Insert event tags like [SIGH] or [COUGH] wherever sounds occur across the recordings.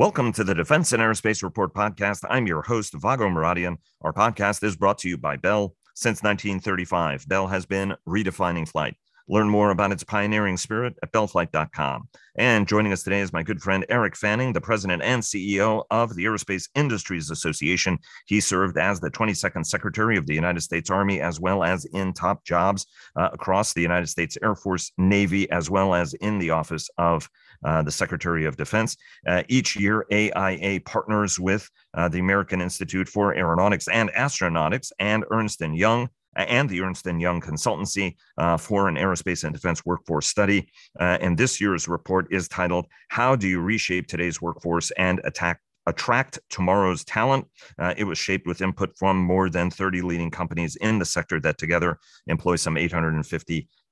Welcome to the Defense and Aerospace Report podcast. I'm your host, Vago Muradian. Our podcast is brought to you by Bell. Since 1935, Bell has been redefining flight. Learn more about its pioneering spirit at bellflight.com. And joining us today is my good friend Eric Fanning, the president and CEO of the Aerospace Industries Association. He served as the 22nd Secretary of the United States Army, as well as in top jobs uh, across the United States Air Force, Navy, as well as in the Office of uh, the Secretary of Defense. Uh, each year, AIA partners with uh, the American Institute for Aeronautics and Astronautics and Ernst & Young and the Ernst & Young Consultancy uh, for an Aerospace and Defense Workforce Study. Uh, and this year's report is titled, How Do You Reshape Today's Workforce and Attack attract tomorrow's talent. Uh, it was shaped with input from more than 30 leading companies in the sector that together employ some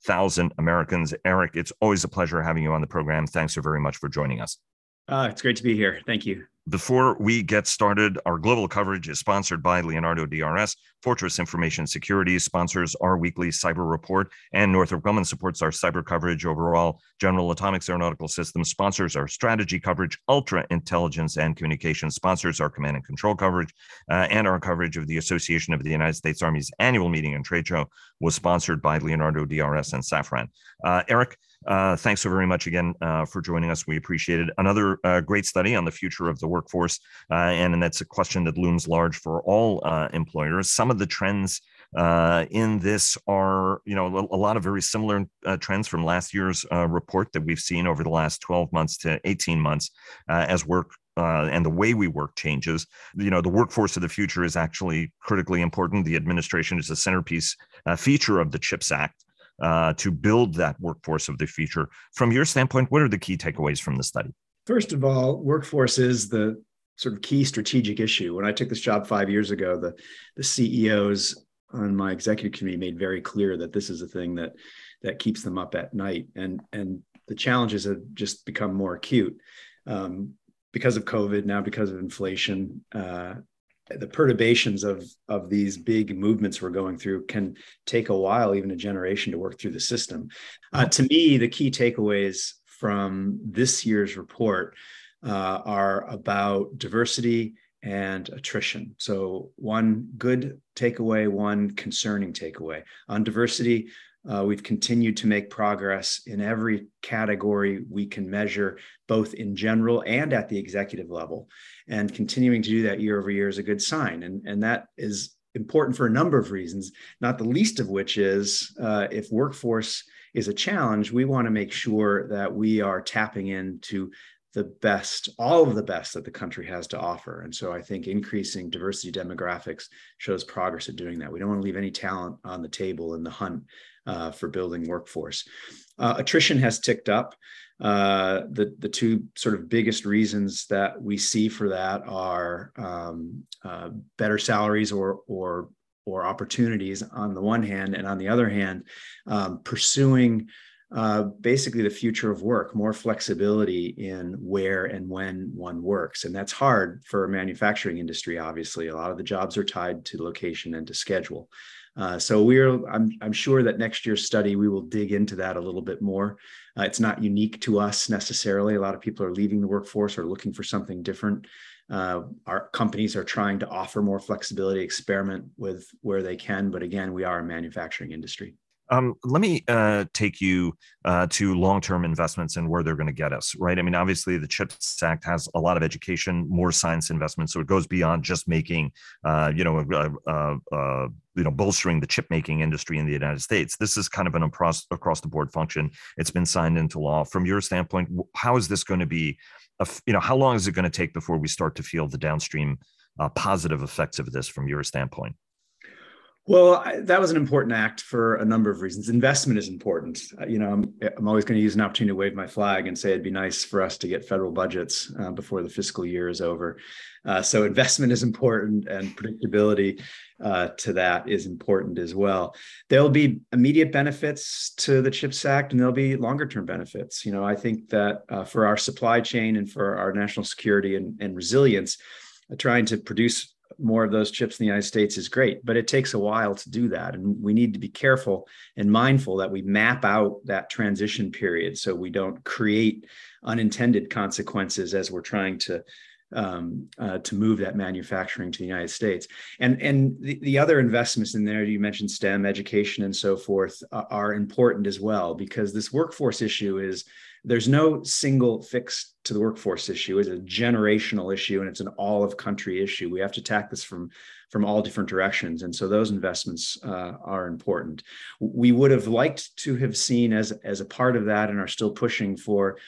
850,000 Americans. Eric, it's always a pleasure having you on the program. Thanks so very much for joining us. Uh, it's great to be here. Thank you. Before we get started, our global coverage is sponsored by Leonardo DRS. Fortress Information Security sponsors our weekly cyber report, and Northrop Grumman supports our cyber coverage overall. General Atomics Aeronautical Systems sponsors our strategy coverage. Ultra Intelligence and Communications sponsors our command and control coverage, uh, and our coverage of the Association of the United States Army's annual meeting and trade show was sponsored by Leonardo DRS and Safran. Uh, Eric, uh, thanks so very much again uh, for joining us. We appreciate it. Another uh, great study on the future of the workforce, uh, and, and that's a question that looms large for all uh, employers. Some of the trends uh, in this are, you know, a, a lot of very similar trends from last year's report that we've seen over the last 12 months to 18 months as work uh, and the way we work changes. You know, the workforce of the future is actually critically important. The administration is a centerpiece uh, feature of the CHIPS Act uh, to build that workforce of the future. From your standpoint, what are the key takeaways from the study? First of all, workforce is the sort of key strategic issue. When I took this job five years ago, the, the CEOs on my executive committee made very clear that this is a thing that that keeps them up at night, and and the challenges have just become more acute um, because of COVID now, because of inflation, uh, the perturbations of of these big movements we're going through can take a while even a generation to work through the system. Uh, to me the key takeaways from this year's report uh, are about diversity and attrition. So one good takeaway one concerning takeaway. On diversity uh, we've continued to make progress in every category we can measure, both in general and at the executive level. And continuing to do that year over year is a good sign. And, and that is important for a number of reasons, not the least of which is uh, if workforce is a challenge, we want to make sure that we are tapping into the best, all of the best that the country has to offer. And so I think increasing diversity demographics shows progress at doing that. We don't want to leave any talent on the table in the hunt uh, for building workforce. Uh, attrition has ticked up. Uh, the the two sort of biggest reasons that we see for that are um, uh, better salaries or or or opportunities on the one hand, and on the other hand, um, pursuing uh, basically the future of work, more flexibility in where and when one works. And that's hard for a manufacturing industry, obviously. A lot of the jobs are tied to location and to schedule. Uh, so we're, I'm, I'm sure that next year's study, we will dig into that a little bit more. Uh, it's not unique to us necessarily. A lot of people are leaving the workforce or looking for something different. Uh, our companies are trying to offer more flexibility, experiment with where they can. But again, we are a manufacturing industry. Um, let me uh, take you uh, to long-term investments and where they're going to get us, right? I mean, obviously, the CHIPS Act has a lot of education, more science investments, so it goes beyond just making, uh, you know, uh, uh, uh, you know, bolstering the chip making industry in the United States. This is kind of an across across the board function. It's been signed into law. From your standpoint, how is this going to be? a, you know, how long is it going to take before we start to feel the downstream positive effects of this? From your standpoint. Well, I, that was an important act for a number of reasons. Investment is important. Uh, you know, I'm, I'm always going to use an opportunity to wave my flag and say it'd be nice for us to get federal budgets uh, before the fiscal year is over. Uh, so investment is important, and predictability uh, to that is important as well. There'll be immediate benefits to the CHIPS Act, and there'll be longer-term benefits. You know, I think that uh, for our supply chain and for our national security and, and resilience, uh, trying to produce more of those chips in the United States is great, but it takes a while to do that. And we need to be careful and mindful that we map out that transition period so we don't create unintended consequences as we're trying to um, uh, to move that manufacturing to the United States. And and the, the other investments in there, you mentioned STEM education and so forth, uh, are important as well because this workforce issue is there's no single fix to the workforce issue. It's a generational issue and it's an all of country issue. We have to attack this from from all different directions, and so those investments uh, are important. We would have liked to have seen as as a part of that, and are still pushing for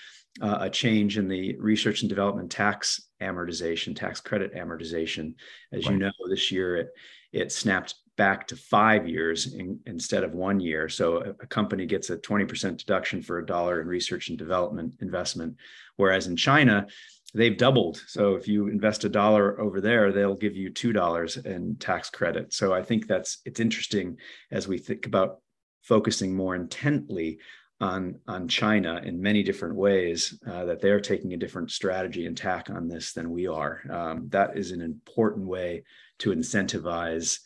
uh, a change in the research and development tax amortization, tax credit amortization. As right. you know, this year it it snapped back to five years in, instead of one year. So a, a, company gets a 20% deduction for a dollar in research and development investment, whereas in China, they've doubled. So if you invest a dollar over there, they'll give you two dollars in tax credit. So I think that's it's interesting as we think about focusing more intently on on China in many different ways uh, that they're taking a different strategy and tack on this than we are. Um, that is an important way to incentivize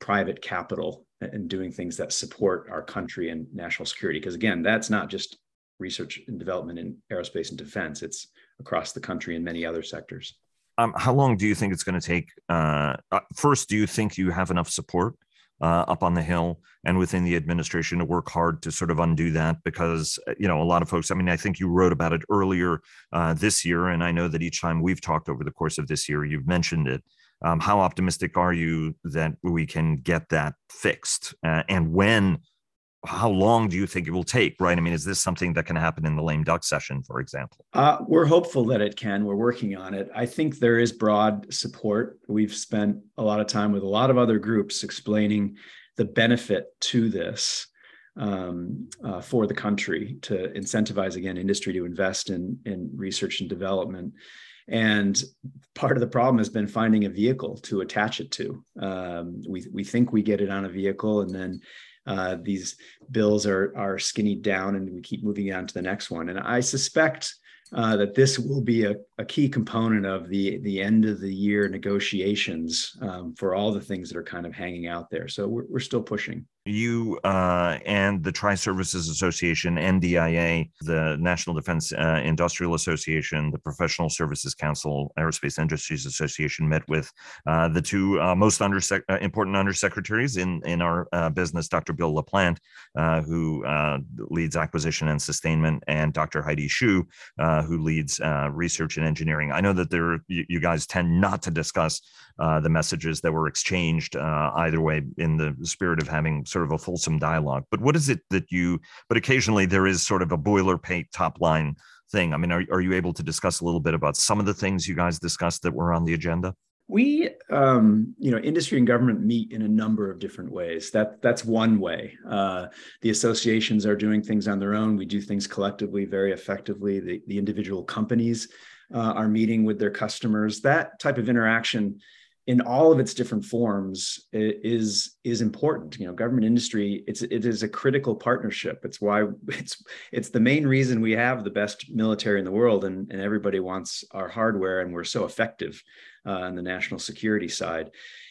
private capital and doing things that support our country and national security. Because again, that's not just research and development in aerospace and defense; it's across the country in many other sectors. Um, how long do you think it's going to take? Uh, uh, first, do you think you have enough support uh, up on the Hill and within the administration to work hard to sort of undo that because uh, you know a lot of folks i mean i think you wrote about it earlier uh, this year and i know that each time we've talked over the course of this year you've mentioned it. Um, how optimistic are you that we can get that fixed uh, and when how long do you think it will take right? I mean is this something that can happen in the lame duck session for example? Uh, we're hopeful that it can. We're working on it. I think there is broad support. We've spent a lot of time with a lot of other groups explaining the benefit to this um, uh, for the country to incentivize again industry to invest in in research and development. And part of the problem has been finding a vehicle to attach it to. Um, we, we think we get it on a vehicle and then uh, these bills are are skinny down and we keep moving on to the next one. And I suspect uh, that this will be a, a, key component of the the end of the year negotiations um, for all the things that are kind of hanging out there. So we're, we're still pushing you uh, and the Tri Services Association, NDIA, the National Defense uh, Industrial Association, the Professional Services Council, Aerospace Industries Association met with uh, the two uh, most uh, important undersecretaries in, in our uh, business, Dr. Bill LaPlante, who leads acquisition and sustainment, and Dr. Heidi Shyu, who leads research and engineering. I know that there you, you guys tend not to discuss the messages that were exchanged either way in the spirit of having sort of a fulsome dialogue. But what is it that you? But occasionally there is sort of a boilerplate top line thing. I mean, are are you able to discuss a little bit about some of the things you guys discussed that were on the agenda? We, um, you know, industry and government meet in a number of different ways. That that's one way. Uh, the associations are doing things on their own. We do things collectively very effectively. The the individual companies uh, are meeting with their customers. That type of interaction in all of its different forms is is important. You know government industry it's it is a critical partnership. It's why [LAUGHS] it's it's the main reason we have the best military in the world and, and everybody wants our hardware and we're so effective uh, on the national security side.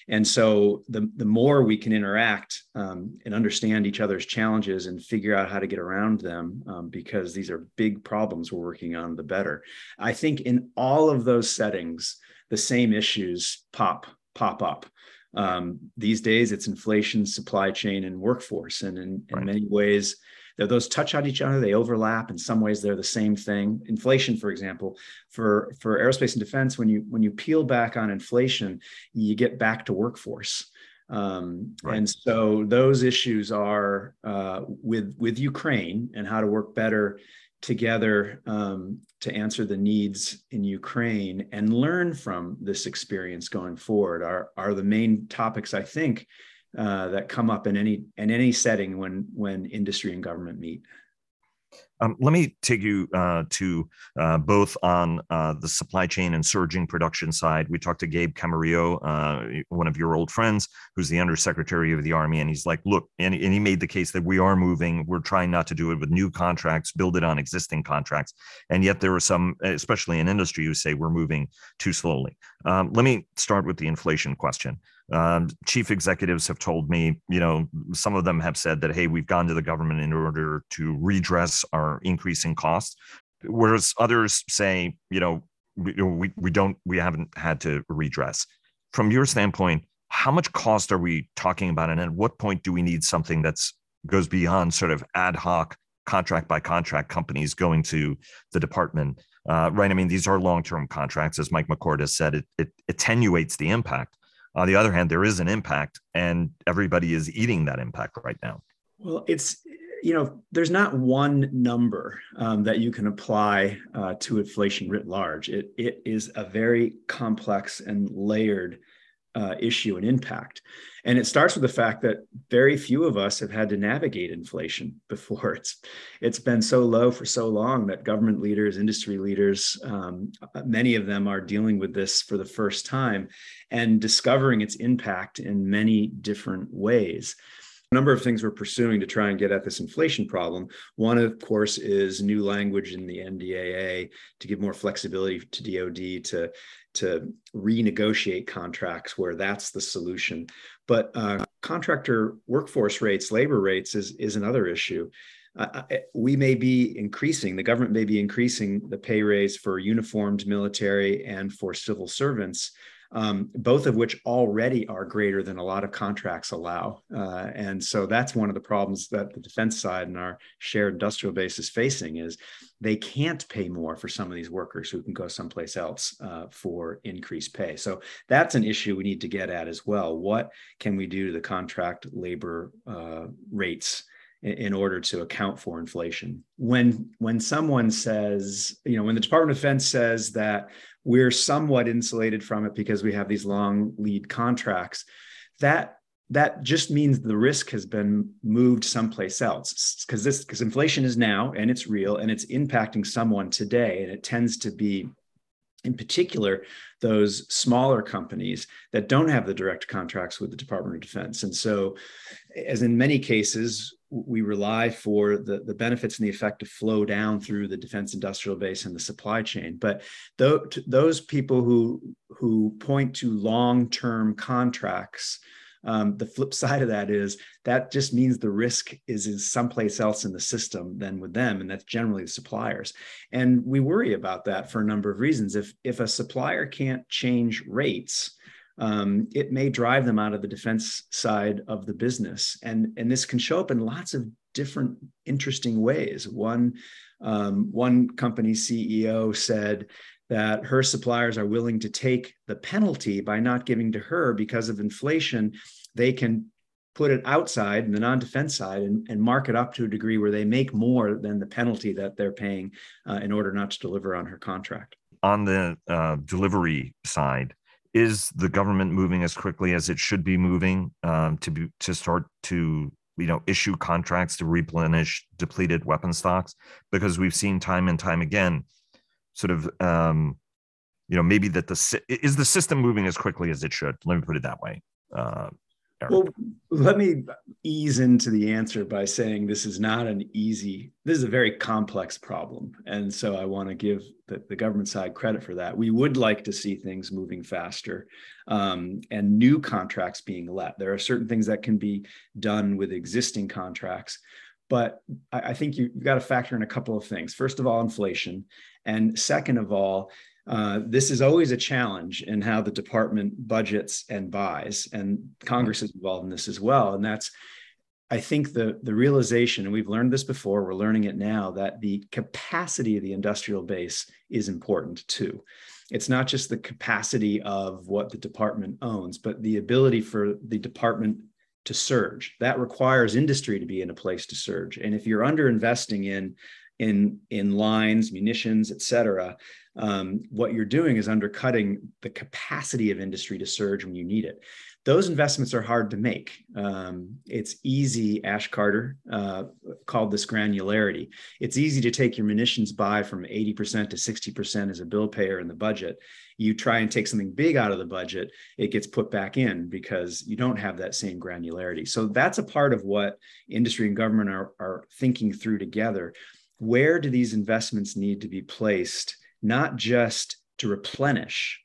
And so the, the more we can interact um, and understand each other's challenges and figure out how to get around them um, because these are big problems we're working on the better. I think in all of those settings the same issues pop pop up. Um, these days, it's inflation, supply chain, and workforce, and in, in right. many ways, those touch on each other. They overlap. In some ways, they're the same thing. Inflation, for example, for for aerospace and defense, when you when you peel back on inflation, you get back to workforce. Um, right. And so those issues are uh, with with Ukraine and how to work better together um, to answer the needs in Ukraine and learn from this experience going forward are, are the main topics I think uh, that come up in any in any setting when when industry and government meet. Um, let me take you uh, to uh, both on uh, the supply chain and surging production side. We talked to Gabe Camarillo, uh, one of your old friends, who's the Undersecretary of the Army, and he's like, "Look," and, and he made the case that we are moving. We're trying not to do it with new contracts, build it on existing contracts, and yet there are some, especially in industry, who say we're moving too slowly. Um, let me start with the inflation question. Um, chief executives have told me, you know, some of them have said that, hey, we've gone to the government in order to redress our increasing costs, whereas others say, you know, we, we don't, we haven't had to redress. From your standpoint, how much cost are we talking about, and at what point do we need something that's goes beyond sort of ad hoc contract by contract companies going to the department? Uh, right. I mean, these are long term contracts, as Mike McCord has said. It, it attenuates the impact on the other hand, there is an impact, and everybody is eating that impact right now. Well, it's you know, there's not one number um, that you can apply uh, to inflation writ large. It it is a very complex and layered uh, issue and impact. And it starts with the fact that very few of us have had to navigate inflation [LAUGHS] before. It's it's been so low for so long that government leaders, industry leaders, um, many of them are dealing with this for the first time and discovering its impact in many different ways number of things we're pursuing to try and get at this inflation problem. One, of course, is new language in the NDAA to give more flexibility to DoD to to renegotiate contracts where that's the solution. But uh, contractor workforce rates, labor rates is, is another issue. Uh, we may be increasing, the government may be increasing the pay raise for uniformed military and for civil servants um, both of which already are greater than a lot of contracts allow. Uh, and so that's one of the problems that the defense side and our shared industrial base is facing is they can't pay more for some of these workers who can go someplace else uh, for increased pay. So that's an issue we need to get at as well. What can we do to the contract labor uh, rates? In order to account for inflation. When when someone says, you know, when the Department of Defense says that we're somewhat insulated from it because we have these long lead contracts, that that just means the risk has been moved someplace else. Because this because inflation is now and it's real and it's impacting someone today. And it tends to be in particular those smaller companies that don't have the direct contracts with the department of defense. And so as in many cases we rely for the, the benefits and the effect to flow down through the defense industrial base and the supply chain. But th- those people who who point to long-term contracts, um, the flip [LAUGHS] side of that is that just means the risk is in someplace else in the system than with them, and that's generally the suppliers. And we worry about that for a number of reasons. If if a supplier can't change rates, um, it may drive them out of the defense side of the business. And, and this can show up in lots of different interesting ways. One, um, one company CEO said that her suppliers are willing to take the penalty by not giving to her because of inflation. They can put it outside in the non-defense side and, and mark it up to a degree where they make more than the penalty that they're paying uh, in order not to deliver on her contract. On the uh, delivery side, is the government moving as quickly as it should be moving um, to be to start to you know issue contracts to replenish depleted weapon stocks? Because we've seen time and time again sort of um, you know maybe that the is the system moving as quickly as it should? Let me put it that way. Uh, well, let me ease into the answer by saying this is not an easy, this is a very complex problem. And so I want to give the, the government side credit for that. We would like to see things moving faster um, and new contracts being let. There are certain things that can be done with existing contracts. But I, I think you, you've got to factor in a couple of things. First of all, inflation. And second of all, uh, this is always a challenge in how the department budgets and buys, and Congress is involved in this as well. And that's, I think, the the realization, and we've learned this before, we're learning it now, that the capacity of the industrial base is important too. It's not just the capacity of what the department owns, but the ability for the department to surge. That requires industry to be in a place to surge. And if you're under investing in in in lines, munitions, et cetera, um, what you're doing is undercutting the capacity of industry to surge when you need it. those investments are hard to make. Um, it's easy, Ash Carter uh, called this granularity. It's easy to take your munitions buy from 80% to 60% as a bill payer in the budget. You try and take something big out of the budget, it gets put back in because you don't have that same granularity. So that's a part of what industry and government are, are thinking through together. Where do these investments need to be placed, not just to replenish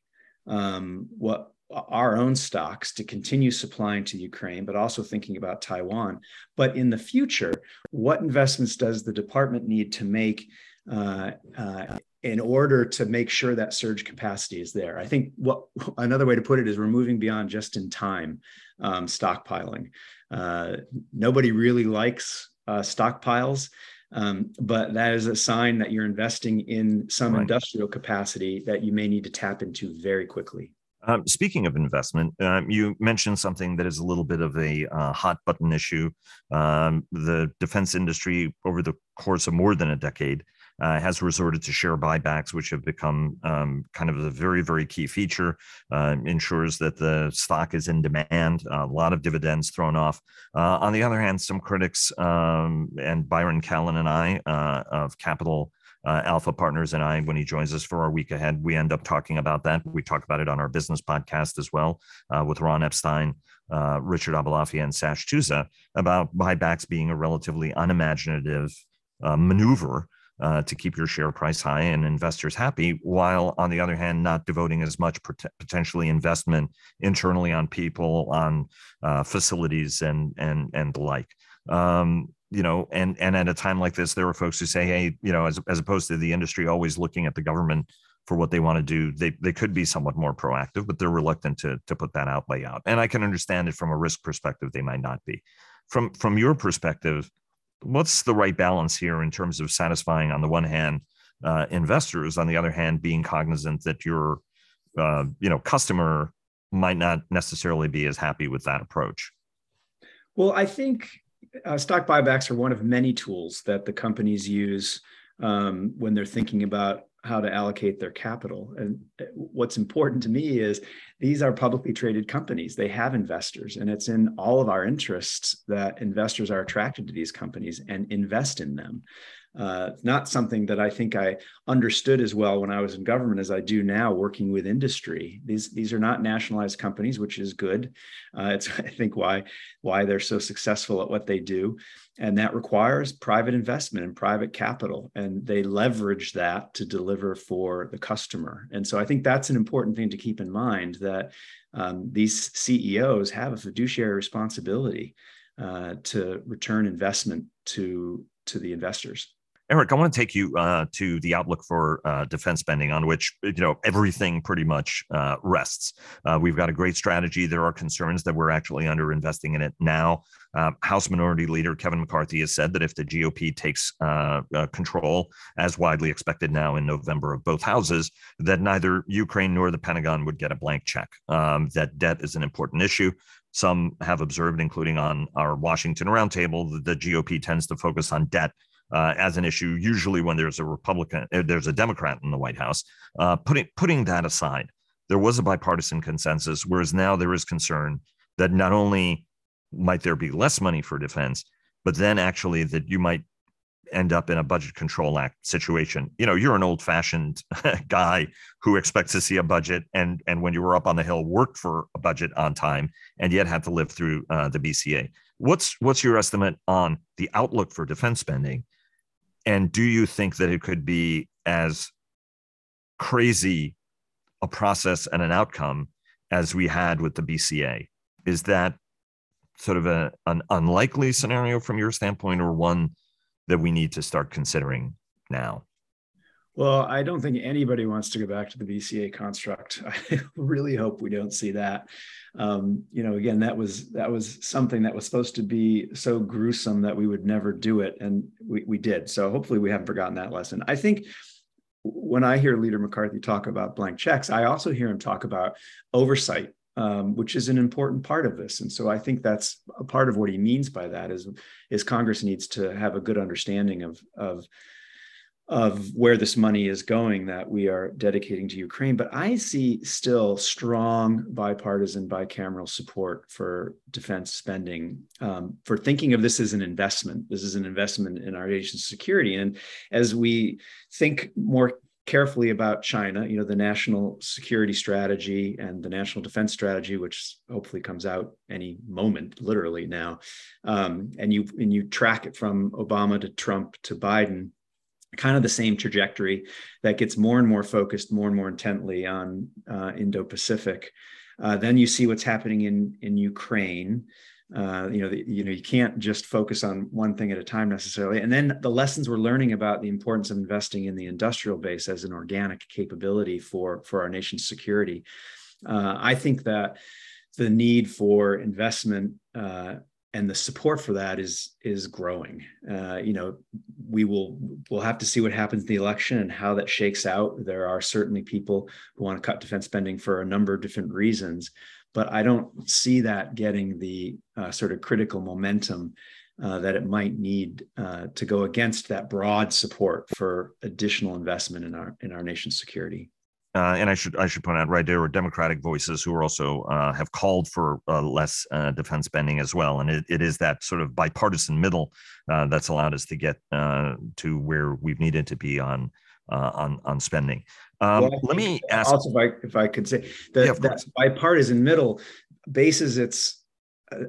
um, what our own stocks to continue supplying to Ukraine, but also thinking about Taiwan. But in the future, what investments does the department need to make uh, uh, in order to make sure that surge capacity is there? I think what another way to put it is we're moving beyond just in time um, stockpiling. Uh, nobody really likes uh, stockpiles. Um, but that is a sign that you're investing in some right. industrial capacity that you may need to tap into very quickly. Um, speaking of investment, um, you mentioned something that is a little bit of a uh, hot button issue. Um, the defense industry, over the course of more than a decade, uh, has resorted to share buybacks, which have become um, kind of a very, very key feature. Uh, ensures that the stock is in demand, a lot of dividends thrown off. Uh, on the other hand, some critics um, and Byron Callan and I uh, of Capital uh, Alpha Partners and I, when he joins us for our week ahead, we end up talking about that. We talk about it on our business podcast as well uh, with Ron Epstein, uh, Richard Aboulafia, and Sash Tusa about buybacks being a relatively unimaginative uh, maneuver. Uh, to keep your share price high and investors happy, while on the other hand, not devoting as much pot- potentially investment internally on people, on uh, facilities, and and and the like. Um, you know, and and at a time like this, there are folks who say, hey, you know, as as opposed to the industry always looking at the government for what they want to do, they they could be somewhat more proactive, but they're reluctant to to put that outlay out. And I can understand it from a risk perspective, they might not be. From from your perspective, what's the right balance here in terms of satisfying on the one hand uh, investors, on the other hand, being cognizant that your uh, you know customer might not necessarily be as happy with that approach. Well, I think uh, stock buybacks are one of many tools that the companies use um, when they're thinking about how to allocate their capital. And uh, what's important to me is these are publicly traded companies. They have investors, and it's in all of our interests that investors are attracted to these companies and invest in them uh, not something that I think I understood as well when I was in government as I do now working with industry. These these are not nationalized companies, which is good. Uh, it's [LAUGHS] I think why why they're so successful at what they do, and that requires private investment and private capital, and they leverage that to deliver for the customer. And so I think that's an important thing to keep in mind that um, these CEOs have a fiduciary responsibility uh, to return investment to to the investors. Eric, I want to take you uh, to the outlook for uh, defense spending, on which you know everything pretty much uh, rests. Uh, we've got a great strategy. There are concerns that we're actually under investing in it now. Uh, House Minority Leader Kevin McCarthy has said that if the GOP takes uh, control, as widely expected now in November of both houses, that neither Ukraine nor the Pentagon would get a blank check. Um, that debt is an important issue. Some have observed, including on our Washington Roundtable, that the GOP tends to focus on debt uh, as an issue. Usually, when there's a Republican, uh, there's a Democrat in the White House. Uh, putting putting that aside, there was a bipartisan consensus, whereas now there is concern that not only might there be less money for defense, but then actually that you might end up in a budget control act situation you know you're an old fashioned [LAUGHS] guy who expects to see a budget and and when you were up on the hill worked for a budget on time and yet had to live through uh, the bca what's what's your estimate on the outlook for defense spending and do you think that it could be as crazy a process and an outcome as we had with the BCA? Is that sort of a, an unlikely scenario from your standpoint, or one that we need to start considering now? Well, I don't think anybody wants to go back to the BCA construct. [LAUGHS] I really hope we don't see that. Um, you know, again, that was that was something that was supposed to be so gruesome that we would never do it, and we, we did. So hopefully, we haven't forgotten that lesson. I think when I hear Leader McCarthy talk about blank checks, I also hear him talk about oversight um, which is an important part of this. And so I think that's a part of what he means by that is, is Congress needs to have a good understanding of, of of where this money is going that we are dedicating to Ukraine. But I see still strong bipartisan, bicameral support for defense spending, um, for thinking of this as an investment. This is an investment in our nation's security. And as we think more carefully about China, you know, the national security strategy and the national defense strategy, which hopefully comes out any moment, literally now, um, and you and you track it from Obama to Trump to Biden kind of the same trajectory that gets more and more focused more and more intently on uh, Indo-Pacific. Uh, then you see what's happening in in Ukraine. Uh, you know, the, you know, you can't just focus on one thing at a time necessarily. And then the lessons we're learning about the importance of investing in the industrial base as an organic capability for for our nation's security. Uh, I think that the need for investment uh, and the support for that is is growing. Uh, you know, we will we'll have to see what happens in the election and how that shakes out. There are certainly people who want to cut defense spending for a number of different reasons, but I don't see that getting the uh, sort of critical momentum uh, that it might need uh, to go against that broad support for additional investment in our in our nation's security. Uh, and I should I should point out right there are Democratic voices who are also uh, have called for uh, less uh, defense spending as well, and it, it is that sort of bipartisan middle uh, that's allowed us to get uh, to where we've needed to be on on on spending. Um, well, let me ask also if I if I could say that yeah, that bipartisan middle bases its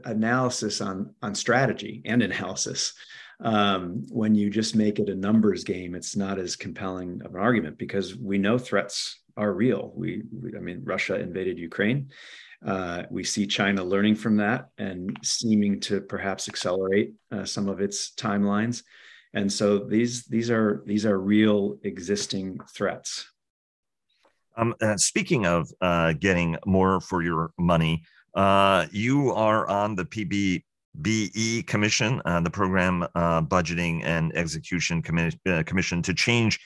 analysis on on strategy and analysis. Um, when you just make it a numbers game, it's not as compelling of an argument because we know threats are real. We, we I mean, Russia invaded Ukraine. Uh, we see China learning from that and seeming to perhaps accelerate uh, some of its timelines. And so these these are these are real existing threats. Um, uh, speaking of uh, getting more for your money, uh, you are on the PB BE Commission, uh, the Program uh, Budgeting and Execution Commi- uh, Commission, to change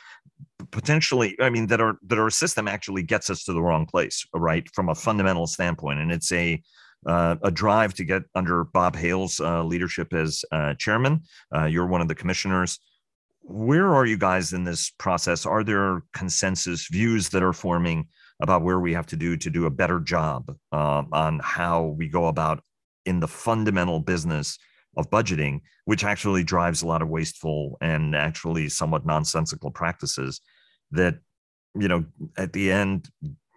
potentially. I mean, that our that our system actually gets us to the wrong place, right, from a fundamental standpoint, and it's a uh, a drive to get under Bob Hale's uh, leadership as uh, chairman. you're one of the commissioners. Where are you guys in this process? Are there consensus views that are forming about where we have to do to do a better job on how we go about in the fundamental business of budgeting, which actually drives a lot of wasteful and actually somewhat nonsensical practices that, you know, at the end,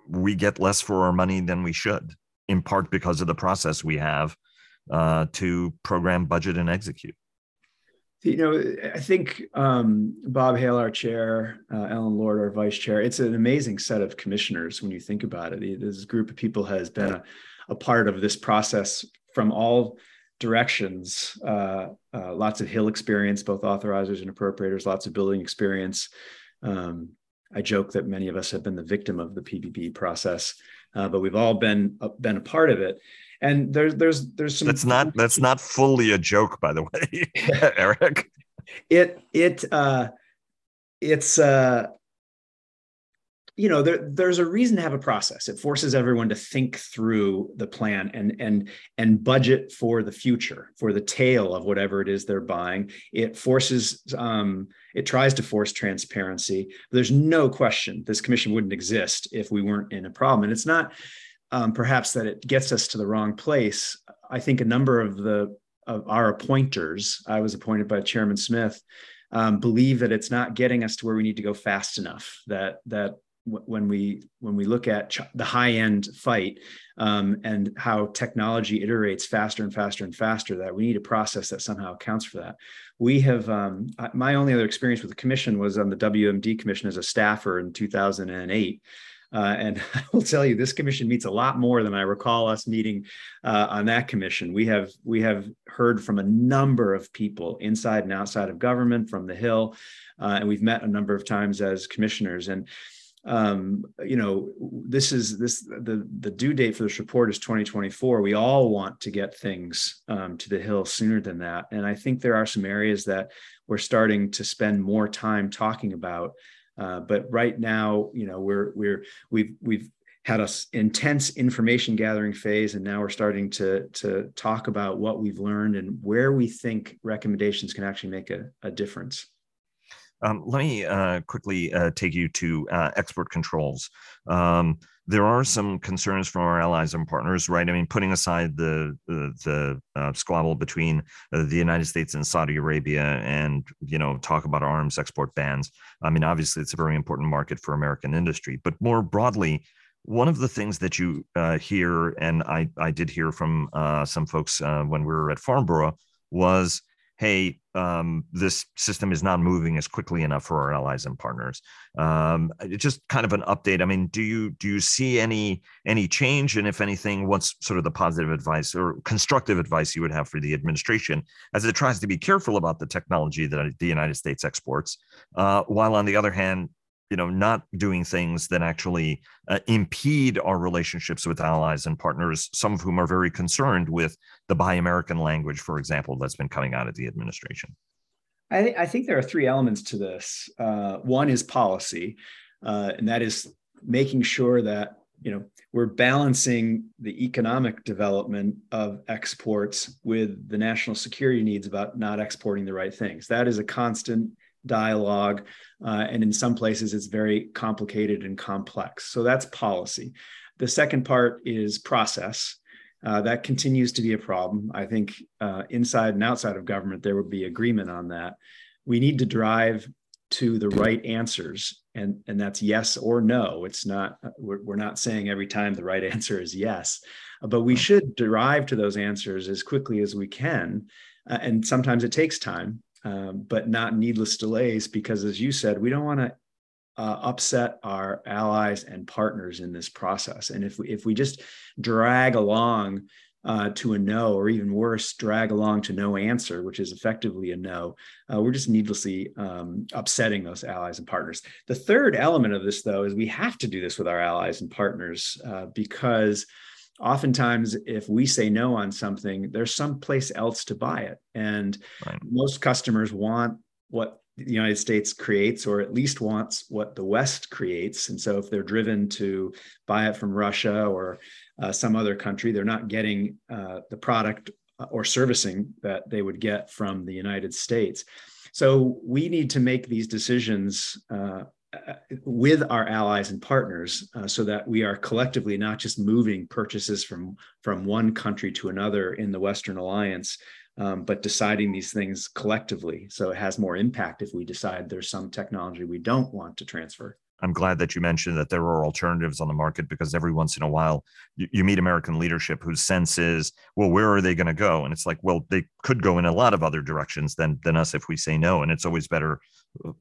we get less for our money than we should, in part because of the process we have uh, to program, budget, and execute. You know, I think um, Bob Hale, our chair, uh, Ellen Lord, our vice chair, it's an amazing set of commissioners when you think about it. This group of people has been a, a part of this process from all directions. Uh, uh, lots of Hill experience, both authorizers and appropriators, lots of building experience. Um, I joke that many of us have been the victim of the PBB process, uh, but we've all been uh, been a part of it. And there's there's there's some. That's not that's not fully a joke, by the way, [LAUGHS] Eric. It it uh, it's uh, you know there, there's a reason to have a process it forces everyone to think through the plan and and and budget for the future for the tail of whatever it is they're buying it forces um, it tries to force transparency. There's no question this commission wouldn't exist if we weren't in a problem. And it's not um, perhaps that it gets us to the wrong place. I think a number of the of our appointers i was appointed by chairman smith um, believe that it's not getting us to where we need to go fast enough that that when we when we look at the high end fight um, and how technology iterates faster and faster and faster that we need a process that somehow accounts for that we have um, my only other experience with the commission was on the wmd commission as a staffer in 2008 uh, and [LAUGHS] I will tell you, this commission meets a lot more than I recall us meeting uh, on that commission. We have we have heard from a number of people inside and outside of government, from the Hill, uh, and we've met a number of times as commissioners. And um, you know, this is this the the due date for this report is 2024. We all want to get things um, to the hill sooner than that, and I think there are some areas that we're starting to spend more time talking about. Uh, but right now, you know, we're we're we've we've had a intense information gathering phase, and now we're starting to to talk about what we've learned and where we think recommendations can actually make a, a difference. Um, let me uh, quickly uh, take you to uh, export controls. Um, there are some concerns from our allies and partners, right? I mean, putting aside the the, the uh, squabble between uh, the United States and Saudi Arabia, and you know, talk about arms export bans. I mean, obviously, it's a very important market for American industry, but more broadly, one of the things that you uh, hear, and I I did hear from uh, some folks uh, when we were at Farnborough, was hey, um, this system is not moving as quickly enough for our allies and partners. Um, just kind of an update. I mean, do you do you see any any change, and if anything, what's sort of the positive advice or constructive advice you would have for the administration as it tries to be careful about the technology that the United States exports, uh, while on the other hand, you know not doing things that actually uh, impede our relationships with allies and partners some of whom are very concerned with the buy american language for example that's been coming out of the administration. I, th- I think there are three elements to this. Uh, one is policy uh, and that is making sure that you know we're balancing the economic development of exports with the national security needs about not exporting the right things. That is a constant dialogue. Uh, and in some places, it's very complicated and complex. So that's policy. The second part is process. Uh, that continues to be a problem. I think uh, inside and outside of government, there would be agreement on that. We need to drive to the right answers, and, and that's yes or no. It's not, we're, we're not saying every time the right [LAUGHS] answer is yes, but we should derive to those answers as quickly as we can. Uh, and sometimes it takes time um, but not needless delays because, as you said, we don't want to uh, upset our allies and partners in this process. And if we, if we just drag along uh, to a no, or even worse, drag along to no answer, which is effectively a no, uh, we're just needlessly um, upsetting those allies and partners. The third element of this, though, is we have to do this with our allies and partners uh, because oftentimes if we say no on something there's some place else to buy it. And right. most customers want what the united states creates or at least wants what the west creates. And so if they're driven to buy it from russia or uh, some other country they're not getting uh, the product uh, or servicing that they would get from the united states. So we need to make these decisions uh, with our allies and partners uh, so that we are collectively not just moving purchases from from one country to another in the western alliance um, but deciding these things collectively so it has more impact if we decide there's some technology we don't want to transfer I'm glad that you mentioned that there are alternatives on the market because every once in a while you, you meet American leadership whose sense is, well, where are they going to go? And it's like, well, they could go in a lot of other directions than than us if we say no. And it's always better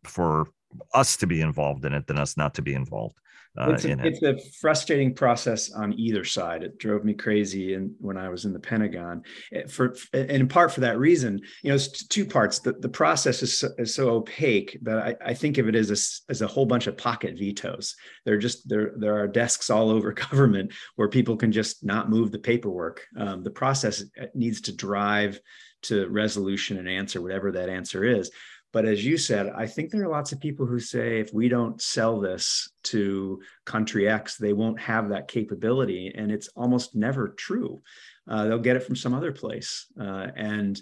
for us to be involved in it than us not to be involved uh, it's, a, it. it's a frustrating process on either side. It drove me crazy and when I was in the Pentagon. It, for and in part for that reason, you know, it's two parts. The, the process is so, is so opaque that I, I think of it as a, as a whole bunch of pocket vetoes. There just there there are desks all over [LAUGHS] government where people can just not move the paperwork. Um, the process needs to drive to resolution and answer whatever that answer is but as you said, I think there are lots of people who say if we don't sell this to country X, they won't have that capability. And it's almost never true. Uh, they'll get it from some other place. Uh, and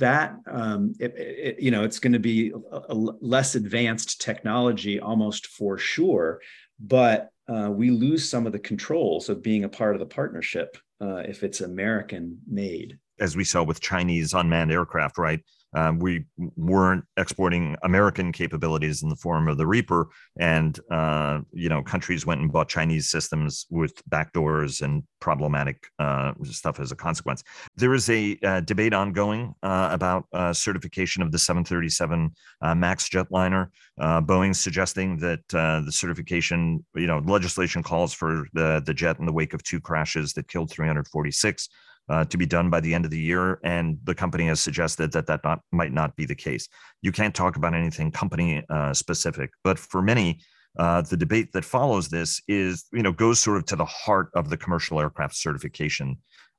that, um, it, it, you know, it's going to be a, a less advanced technology almost for sure. But uh, we lose some of the controls of being a part of the partnership uh, if it's American made. As we saw with Chinese unmanned aircraft, right? Um, we weren't exporting American capabilities in the form of the Reaper, and uh, you know countries went and bought Chinese systems with backdoors and problematic uh, stuff as a consequence. There is a uh, debate ongoing uh, about uh, certification of the 737 uh, Max jetliner. Boeing suggesting that the certification, you know, legislation calls for the the jet in the wake of two crashes that killed 346 uh, to be done by the end of the year. And the company has suggested that that not, might not be the case. You can't talk about anything company uh, specific, but for many, uh, the debate that follows this is, you know, goes sort of to the heart of the commercial aircraft certification,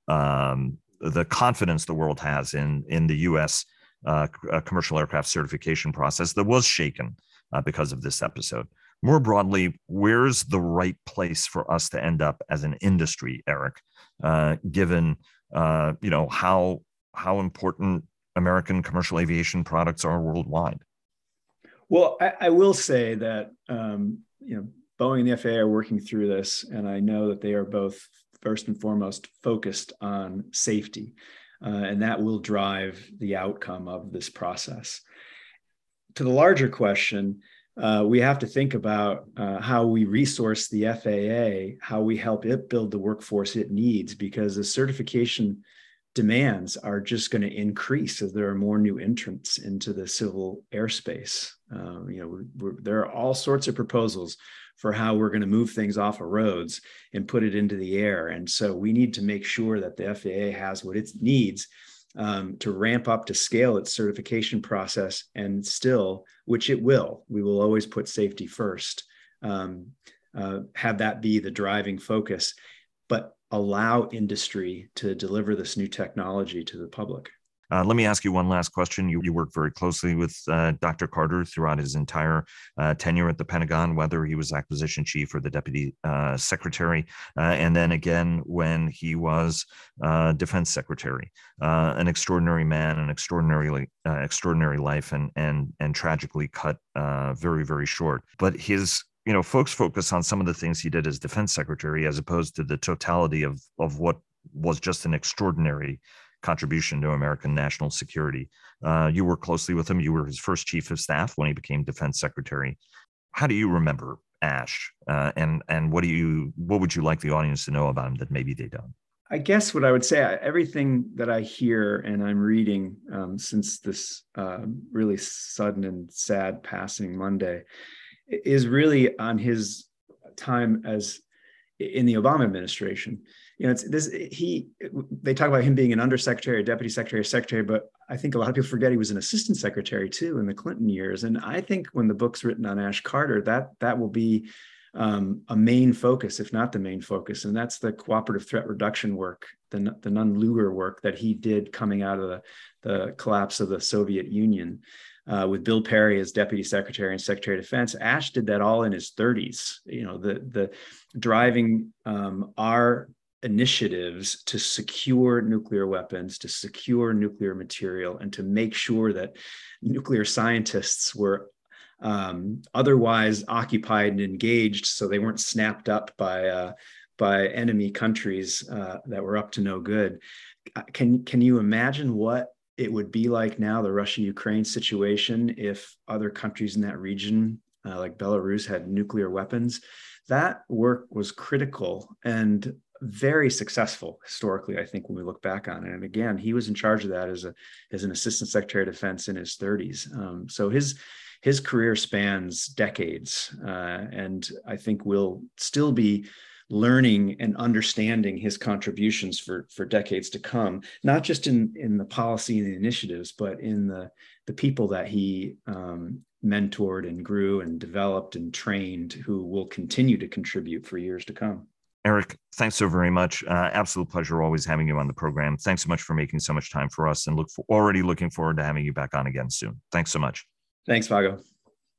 um, the confidence the world has in in the U.S. Uh, uh, commercial aircraft certification process that was shaken uh, because of this episode. More broadly, where's the right place for us to end up as an industry, Eric, given uh, you know how how important American commercial aviation products are worldwide. Well, I, I will say that um, you know Boeing and the FAA are working through this, and I know that they are both first and foremost focused on safety, uh, and that will drive the outcome of this process. To the larger question, uh, we have to think about uh, how we resource the FAA, how we help it build the workforce it needs, because the certification demands are just going to increase as there are more new entrants into the civil airspace. Uh, you know, we're, we're, there are all sorts of proposals for how we're going to move things off of roads and put it into the air, and so we need to make sure that the FAA has what it needs um, to ramp up to scale its certification process, and still, which it will, we will always put safety first. Um, uh, have that be the driving focus, but allow industry to deliver this new technology to the public. Uh, let me ask you one last question. You, you worked very closely with uh, Dr. Carter throughout his entire uh, tenure at the Pentagon, whether he was acquisition chief or the deputy uh, secretary, uh, and then again when he was uh, defense secretary. an extraordinary man, an extraordinarily extraordinary life, and and and tragically cut very very short. But his you know, folks focus on some of the things he did as defense secretary as opposed to the totality of of what was just an extraordinary contribution to American national security. Uh, you worked closely with him. You were his first chief of staff when he became defense secretary. How do you remember Ash? Uh, and and what do you what would you like the audience to know about him that maybe they don't? I guess what I would say, everything that I hear and I'm reading um, since this uh, really sudden and sad passing Monday is really on his time as in the Obama administration. You know, it's this he they talk about him being an undersecretary, deputy secretary, secretary, but I think a lot of people forget he was an assistant secretary too in the Clinton years. And I think when the book's written on Ash Carter, that that will be um, a main focus, if not the main focus, and that's the cooperative threat reduction work, the the Nunn-Lugar work that he did coming out of the, the collapse of the Soviet Union uh, with Bill Perry as Deputy Secretary and Secretary of Defense. Ash did that all in his 30s. You know, the the driving um, our initiatives to secure nuclear weapons, to secure nuclear material, and to make sure that nuclear scientists were um, otherwise occupied and engaged, so they weren't snapped up by uh, by enemy countries uh, that were up to no good. Uh, can can you imagine what it would be like now the Russia Ukraine situation if other countries in that region, uh, like Belarus, had nuclear weapons. That work was critical and very successful historically, I think, when we look back on it. And again, he was in charge of that as a as an assistant secretary of defense in his 30s. Um, so his his career spans decades, uh, and I think we'll still be learning and understanding his contributions for for decades to come not just in in the policy and the initiatives but in the the people that he um, mentored and grew and developed and trained who will continue to contribute for years to come Eric, thanks so very much. Uh, absolute pleasure always having you on the program. Thanks so much for making so much time for us and look for, already looking forward to having you back on again soon. Thanks so much. Thanks, Vago.